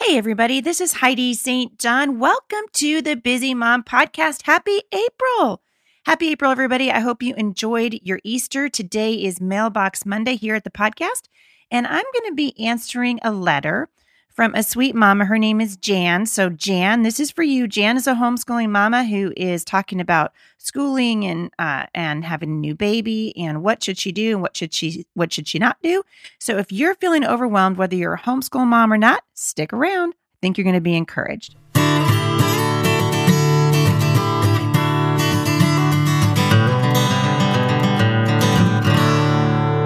Hey, everybody, this is Heidi St. John. Welcome to the Busy Mom Podcast. Happy April! Happy April, everybody. I hope you enjoyed your Easter. Today is Mailbox Monday here at the podcast, and I'm going to be answering a letter from a sweet mama. Her name is Jan. So, Jan, this is for you. Jan is a homeschooling mama who is talking about schooling and uh, and having a new baby and what should she do and what should she what should she not do. So, if you're feeling overwhelmed, whether you're a homeschool mom or not, stick around. I think you're going to be encouraged.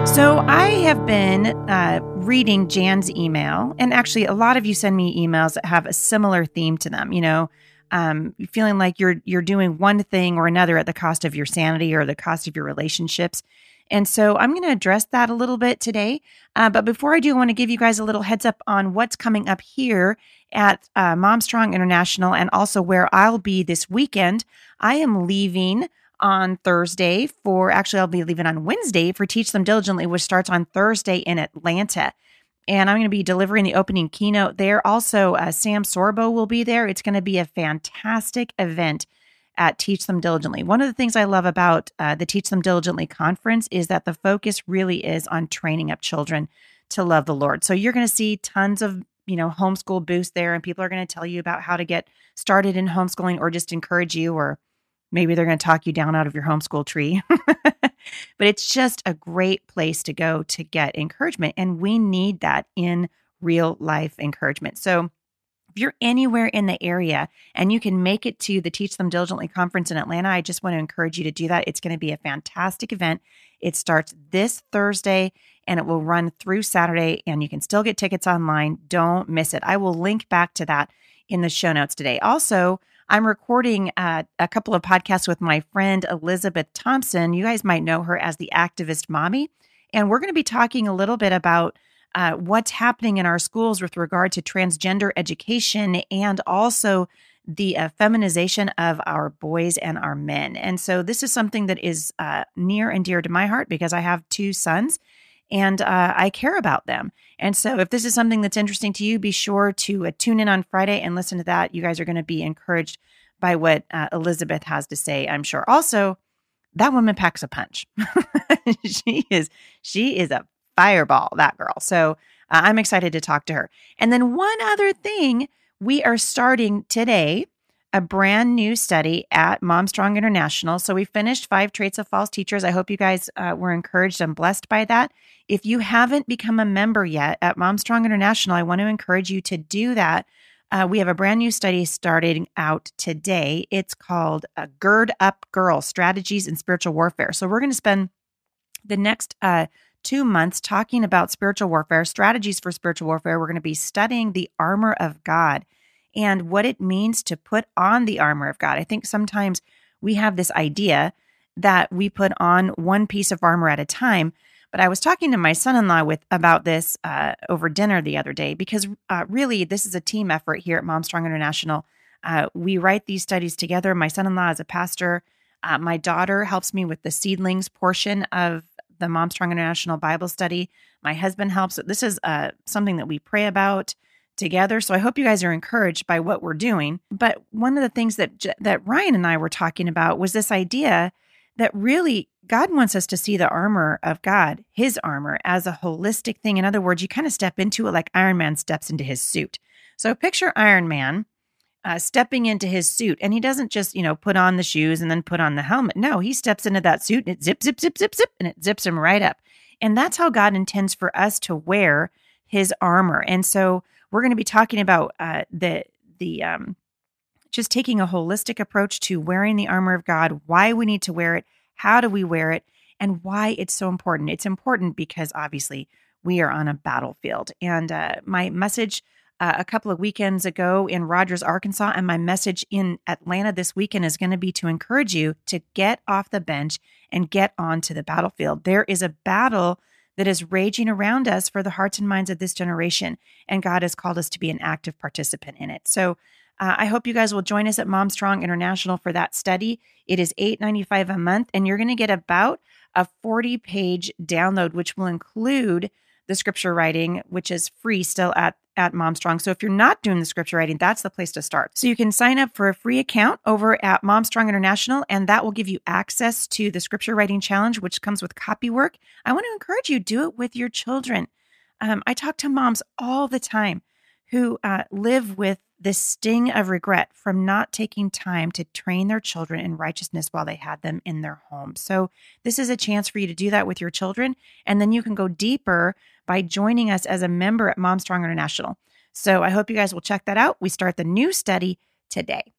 So I have been uh, reading Jan's email, and actually, a lot of you send me emails that have a similar theme to them. You know, um, feeling like you're you're doing one thing or another at the cost of your sanity or the cost of your relationships. And so I'm going to address that a little bit today. Uh, but before I do, I want to give you guys a little heads up on what's coming up here at uh, International and also where I'll be this weekend. I am leaving on Thursday for actually, I'll be leaving on Wednesday for Teach Them Diligently, which starts on Thursday in Atlanta. And I'm going to be delivering the opening keynote there. Also, uh, Sam Sorbo will be there. It's going to be a fantastic event at Teach Them Diligently. One of the things I love about uh, the Teach Them Diligently conference is that the focus really is on training up children to love the Lord. So you're going to see tons of you know homeschool boosts there, and people are going to tell you about how to get started in homeschooling or just encourage you or Maybe they're going to talk you down out of your homeschool tree. but it's just a great place to go to get encouragement. And we need that in real life encouragement. So if you're anywhere in the area and you can make it to the Teach Them Diligently conference in Atlanta, I just want to encourage you to do that. It's going to be a fantastic event. It starts this Thursday and it will run through Saturday, and you can still get tickets online. Don't miss it. I will link back to that in the show notes today. Also, I'm recording uh, a couple of podcasts with my friend Elizabeth Johnston. You guys might know her as the activist mommy. And we're going to be talking a little bit about uh, what's happening in our schools with regard to transgender education and also the uh, feminization of our boys and our men. And so this is something that is uh, near and dear to my heart because I have two sons and uh, I care about them. And so, if this is something that's interesting to you, be sure to uh, tune in on Friday and listen to that. You guys are going to be encouraged by what uh, Elizabeth has to say, I'm sure. Also, that woman packs a punch. she is she is a fireball, that girl. So uh, I'm excited to talk to her. And then one other thing, we are starting today a brand new study at Mom Strong International. So we finished five traits of false teachers. I hope you guys uh, were encouraged and blessed by that. If you haven't become a member yet at Mom Strong International, I want to encourage you to do that. Uh, we have a brand new study starting out today. It's called uh, Gird Up Girl Strategies in Spiritual Warfare. So we're going to spend the next uh, two months talking about spiritual warfare, strategies for spiritual warfare. We're going to be studying the armor of God and what it means to put on the armor of God. I think sometimes we have this idea that we put on one piece of armor at a time. But I was talking to my son-in-law with about this uh, over dinner the other day because uh, really this is a team effort here at Mom Strong International. Uh, we write these studies together. My son-in-law is a pastor. Uh, my daughter helps me with the seedlings portion of the Mom Strong International Bible study. My husband helps. This is uh, something that we pray about together. So I hope you guys are encouraged by what we're doing. But one of the things that that Ryan and I were talking about was this idea that really God wants us to see the armor of God, his armor, as a holistic thing. In other words, you kind of step into it like Iron Man steps into his suit. So picture Iron Man uh, stepping into his suit, and he doesn't just, you know, put on the shoes and then put on the helmet. No, he steps into that suit and it zip, zip, zip, zip, zip, and it zips him right up. And that's how God intends for us to wear his armor. And so we're going to be talking about uh, the the um, just taking a holistic approach to wearing the armor of God, why we need to wear it, how do we wear it, and why it's so important. It's important because obviously we are on a battlefield. And uh, my message uh, a couple of weekends ago in Rogers, Arkansas, and my message in Atlanta this weekend is going to be to encourage you to get off the bench and get onto the battlefield. There is a battle that is raging around us for the hearts and minds of this generation, and God has called us to be an active participant in it. So uh, I hope you guys will join us at Mom Strong International for that study. It is $8.95 a month, and you're going to get about a 40 page download, which will include the scripture writing, which is free still at at Momstrong. So if you're not doing the scripture writing, that's the place to start. So you can sign up for a free account over at Momstrong International, and that will give you access to the scripture writing challenge, which comes with copy work. I want to encourage you do it with your children. Um, I talk to moms all the time who uh, live with the sting of regret from not taking time to train their children in righteousness while they had them in their home. So, this is a chance for you to do that with your children. And then you can go deeper by joining us as a member at Mom Strong International. So, I hope you guys will check that out. We start the new study today.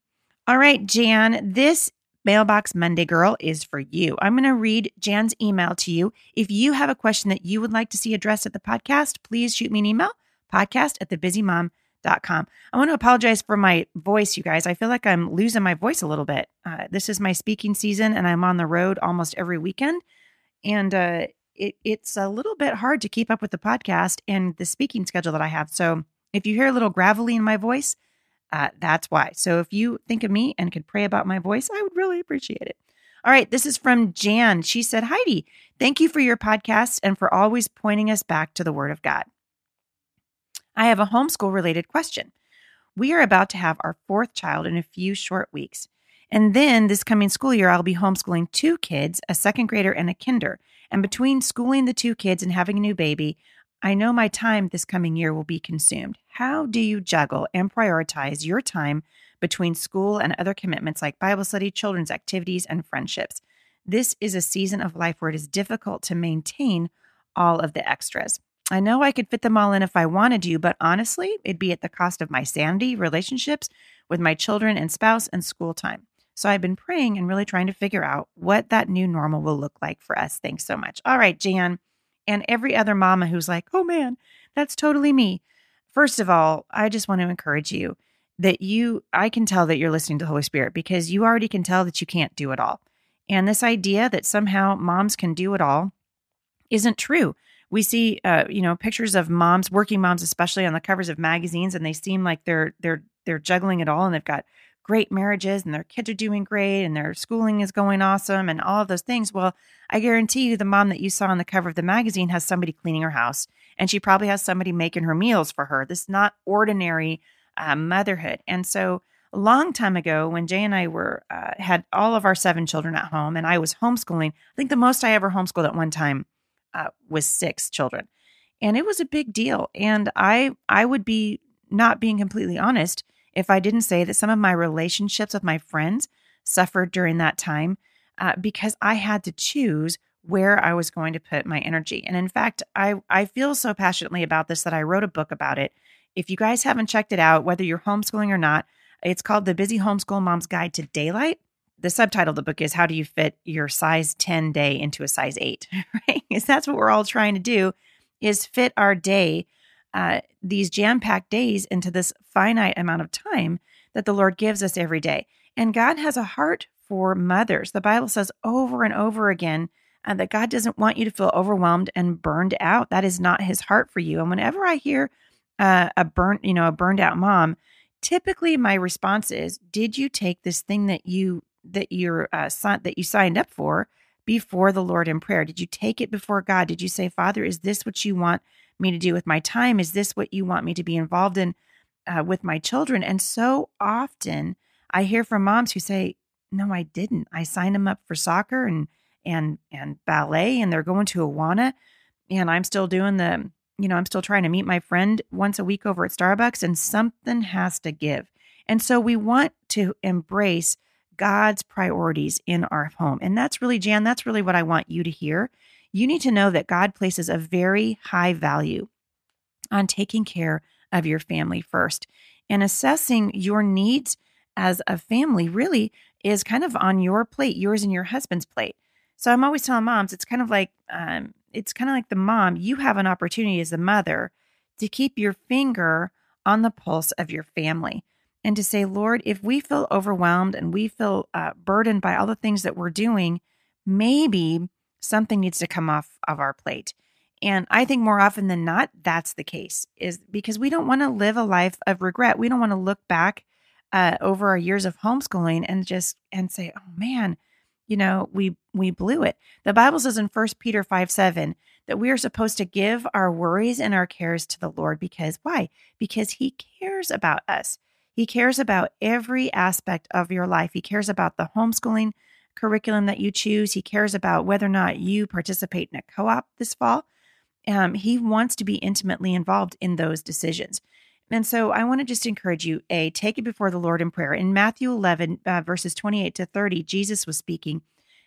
All right, Jan, this Mailbox Monday Girl is for you. I'm going to read Jan's email to you. If you have a question that you would like to see addressed at the podcast, please shoot me an email podcast at thebusymom.com com. I want to apologize for my voice, you guys. I feel like I'm losing my voice a little bit. Uh, this is my speaking season, and I'm on the road almost every weekend. And uh, it, it's a little bit hard to keep up with the podcast and the speaking schedule that I have. So if you hear a little gravelly in my voice, uh, that's why. So if you think of me and could pray about my voice, I would really appreciate it. All right, this is from Jan. She said, Heidi, thank you for your podcast and for always pointing us back to the Word of God. I have a homeschool related question. We are about to have our fourth child in a few short weeks. And then this coming school year, I'll be homeschooling two kids, a second grader and a kinder. And between schooling the two kids and having a new baby, I know my time this coming year will be consumed. How do you juggle and prioritize your time between school and other commitments like Bible study, children's activities, and friendships? This is a season of life where it is difficult to maintain all of the extras. I know I could fit them all in if I wanted to, but honestly, it'd be at the cost of my sanity, relationships with my children and spouse, and school time. So I've been praying and really trying to figure out what that new normal will look like for us. Thanks so much. All right, Jan, and every other mama who's like, oh man, that's totally me. First of all, I just want to encourage you that you, I can tell that you're listening to the Holy Spirit because you already can tell that you can't do it all. And this idea that somehow moms can do it all isn't true we see uh, you know pictures of moms working moms especially on the covers of magazines and they seem like they're they're they're juggling it all and they've got great marriages and their kids are doing great and their schooling is going awesome and all of those things. Well i guarantee you the mom that you saw on the cover of the magazine has somebody cleaning her house and she probably has somebody making her meals for her. This is not ordinary uh, motherhood. And so a long time ago when jay and i were uh, had all of our seven children at home and i was homeschooling i think the most i ever homeschooled at one time uh, with six children, and it was a big deal. And I I would be not being completely honest if I didn't say that some of my relationships with my friends suffered during that time uh, because I had to choose where I was going to put my energy. And in fact, I I feel so passionately about this that I wrote a book about it. If you guys haven't checked it out, whether you're homeschooling or not, it's called The Busy Homeschool Mom's Guide to Daylight the subtitle of the book is how do you fit your size 10 day into a size 8 right? Because that's what we're all trying to do is fit our day uh, these jam-packed days into this finite amount of time that the lord gives us every day. And god has a heart for mothers. The bible says over and over again uh, that god doesn't want you to feel overwhelmed and burned out. That is not his heart for you. And whenever i hear uh, a burnt you know a burned out mom typically my response is did you take this thing that you that you're uh, that you signed up for before the Lord in prayer? Did you take it before God? Did you say, Father, is this what you want me to do with my time? Is this what you want me to be involved in uh, with my children? And so often I hear from moms who say, No, I didn't. I signed them up for soccer and and and ballet, and they're going to Awana, and I'm still doing the you know, I'm still trying to meet my friend once a week over at Starbucks, and something has to give. And so we want to embrace God's priorities in our home. And that's really, Jan, that's really what I want you to hear. You need to know that God places a very high value on taking care of your family first. And assessing your needs as a family really is kind of on your plate, yours and your husband's plate. So I'm always telling moms, it's kind of like, um, it's kind of like the mom. You have an opportunity as the mother to keep your finger on the pulse of your family and to say, Lord, if we feel overwhelmed and we feel uh, burdened by all the things that we're doing, maybe something needs to come off of our plate. And I think more often than not, that's the case, is because we don't want to live a life of regret. We don't want to look back uh, over our years of homeschooling and just and say, "Oh man, you know, we we blew it." The Bible says in First Peter five seven that we are supposed to give our worries and our cares to the Lord because why? Because He cares about us. He cares about every aspect of your life. He cares about the homeschooling curriculum that you choose. He cares about whether or not you participate in a co op this fall. Um, he wants to be intimately involved in those decisions. And so I want to just encourage you A, take it before the Lord in prayer. In Matthew 11, uh, verses 28 to 30, Jesus was speaking,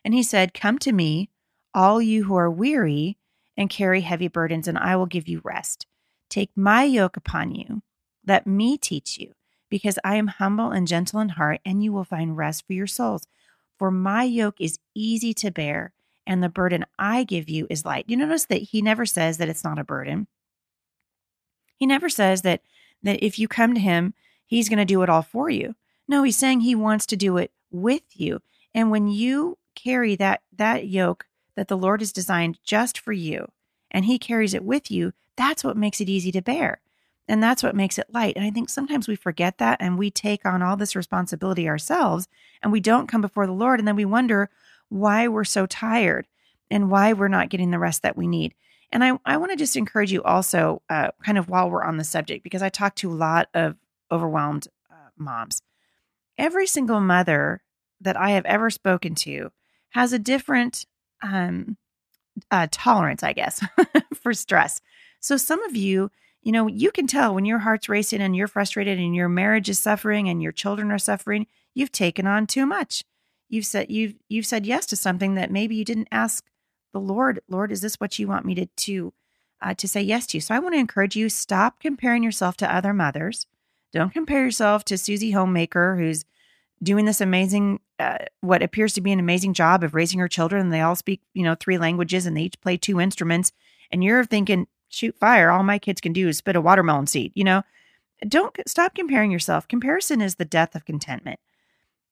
and he said, Come to me, all you who are weary and carry heavy burdens, and I will give you rest. Take my yoke upon you. Let me teach you, because I am humble and gentle in heart, and you will find rest for your souls. For my yoke is easy to bear, and the burden I give you is light. You notice that he never says that it's not a burden. He never says that that if you come to him, he's going to do it all for you. No, he's saying he wants to do it with you. And when you carry that that yoke that the Lord has designed just for you, and he carries it with you, that's what makes it easy to bear. And that's what makes it light. And I think sometimes we forget that and we take on all this responsibility ourselves and we don't come before the Lord. And then we wonder why we're so tired and why we're not getting the rest that we need. And I, I want to just encourage you also, uh, kind of while we're on the subject, because I talk to a lot of overwhelmed uh, moms. Every single mother that I have ever spoken to has a different um, uh, tolerance, I guess, for stress. So some of you, you know, you can tell when your heart's racing and you're frustrated and your marriage is suffering and your children are suffering, you've taken on too much. You've said you've you've said yes to something that maybe you didn't ask the Lord, Lord, is this what you want me to to uh, to say yes to? So I want to encourage you: stop comparing yourself to other mothers. Don't compare yourself to Susie Homemaker, who's doing this amazing, uh, what appears to be an amazing job of raising her children. And they all speak, you know, three languages, and they each play two instruments. And you're thinking, shoot fire! All my kids can do is spit a watermelon seed. You know, don't stop comparing yourself. Comparison is the death of contentment.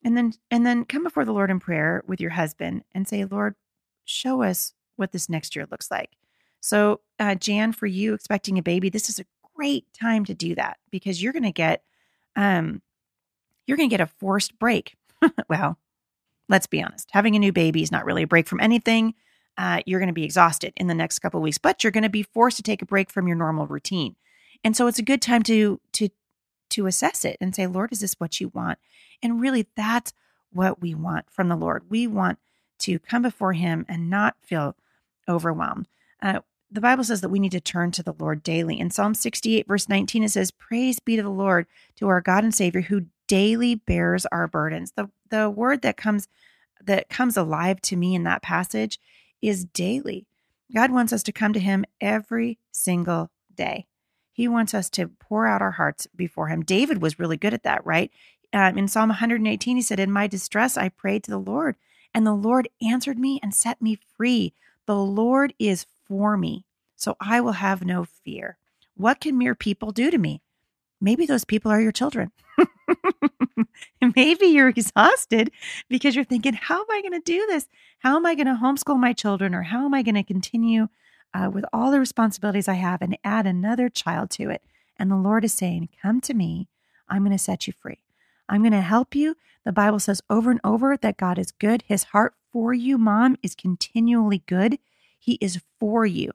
And then and then come before the Lord in prayer with your husband and say, Lord, show us what this next year looks like. So, uh, Jan, for you expecting a baby, this is a great time to do that because you're going to get, um, you're going to get a forced break. well, let's be honest, having a new baby is not really a break from anything. Uh, you're going to be exhausted in the next couple weeks, but you're going to be forced to take a break from your normal routine. And so it's a good time to to to assess it and say, Lord, is this what you want? And really, that's what we want from the Lord. We want to come before Him and not feel overwhelmed. Uh, the Bible says that we need to turn to the Lord daily. In Psalm 68, verse 19, it says, Praise be to the Lord, to our God and Savior, who daily bears our burdens. The, the word that comes that comes alive to me in that passage is daily. God wants us to come to Him every single day. He wants us to pour out our hearts before Him. David was really good at that, right? Um, in Psalm 118, he said, In my distress, I prayed to the Lord, and the Lord answered me and set me free. The Lord is for me, so I will have no fear. What can mere people do to me? Maybe those people are your children. Maybe you're exhausted because you're thinking, how am I going to do this? How am I going to homeschool my children? Or how am I going to continue uh, with all the responsibilities I have and add another child to it? And the Lord is saying, Come to me. I'm going to set you free. I'm going to help you. The Bible says over and over that God is good. His heart for you, mom, is continually good. He is for you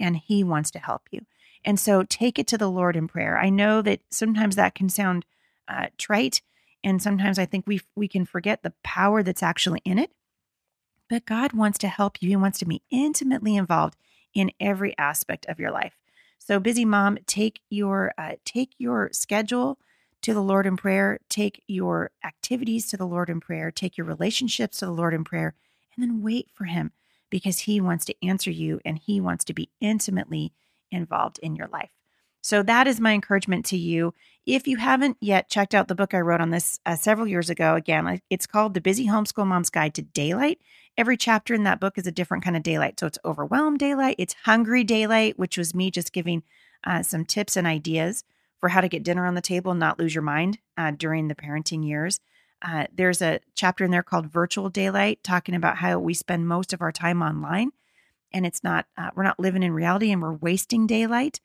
and He wants to help you. And so take it to the Lord in prayer. I know that sometimes that can sound uh, trite, and sometimes I think we we can forget the power that's actually in it. But God wants to help you. He wants to be intimately involved in every aspect of your life. So, busy mom, take your uh, take your schedule to the Lord in prayer, take your activities to the Lord in prayer, take your relationships to the Lord in prayer, and then wait for Him because He wants to answer you and He wants to be intimately involved in your life. So that is my encouragement to you. If you haven't yet checked out the book I wrote on this uh, several years ago, again, it's called The Busy Homeschool Mom's Guide to Daylight. Every chapter in that book is a different kind of daylight. So it's overwhelmed daylight, it's hungry daylight, which was me just giving uh, some tips and ideas for how to get dinner on the table and not lose your mind uh, during the parenting years. Uh, there's a chapter in there called Virtual Daylight, talking about how we spend most of our time online, and it's not uh, we're not living in reality, and we're wasting daylight.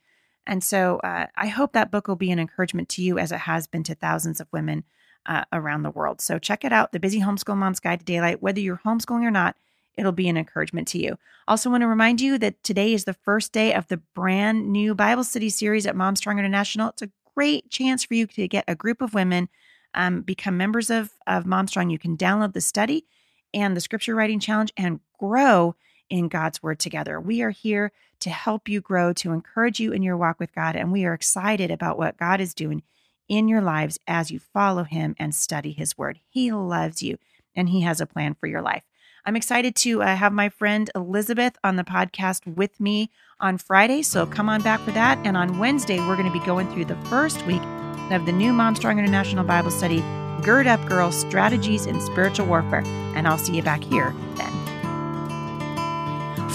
And so uh, I hope that book will be an encouragement to you as it has been to thousands of women uh, around the world. So check it out The Busy Homeschool Mom's Guide to Daylight. Whether you're homeschooling or not, it'll be an encouragement to you. Also, want to remind you that today is the first day of the brand new Bible study series at Mom Strong International. It's a great chance for you to get a group of women, um, become members of, of Mom Strong. You can download the study and the scripture writing challenge and grow in God's word together. We are here to help you grow, to encourage you in your walk with God. And we are excited about what God is doing in your lives as you follow Him and study His word. He loves you and He has a plan for your life. I'm excited to uh, have my friend Elizabeth on the podcast with me on Friday. So come on back for that. And on Wednesday, we're going to be going through the first week of the new Mom Strong International Bible Study Gird Up Girl Strategies in Spiritual Warfare. And I'll see you back here then.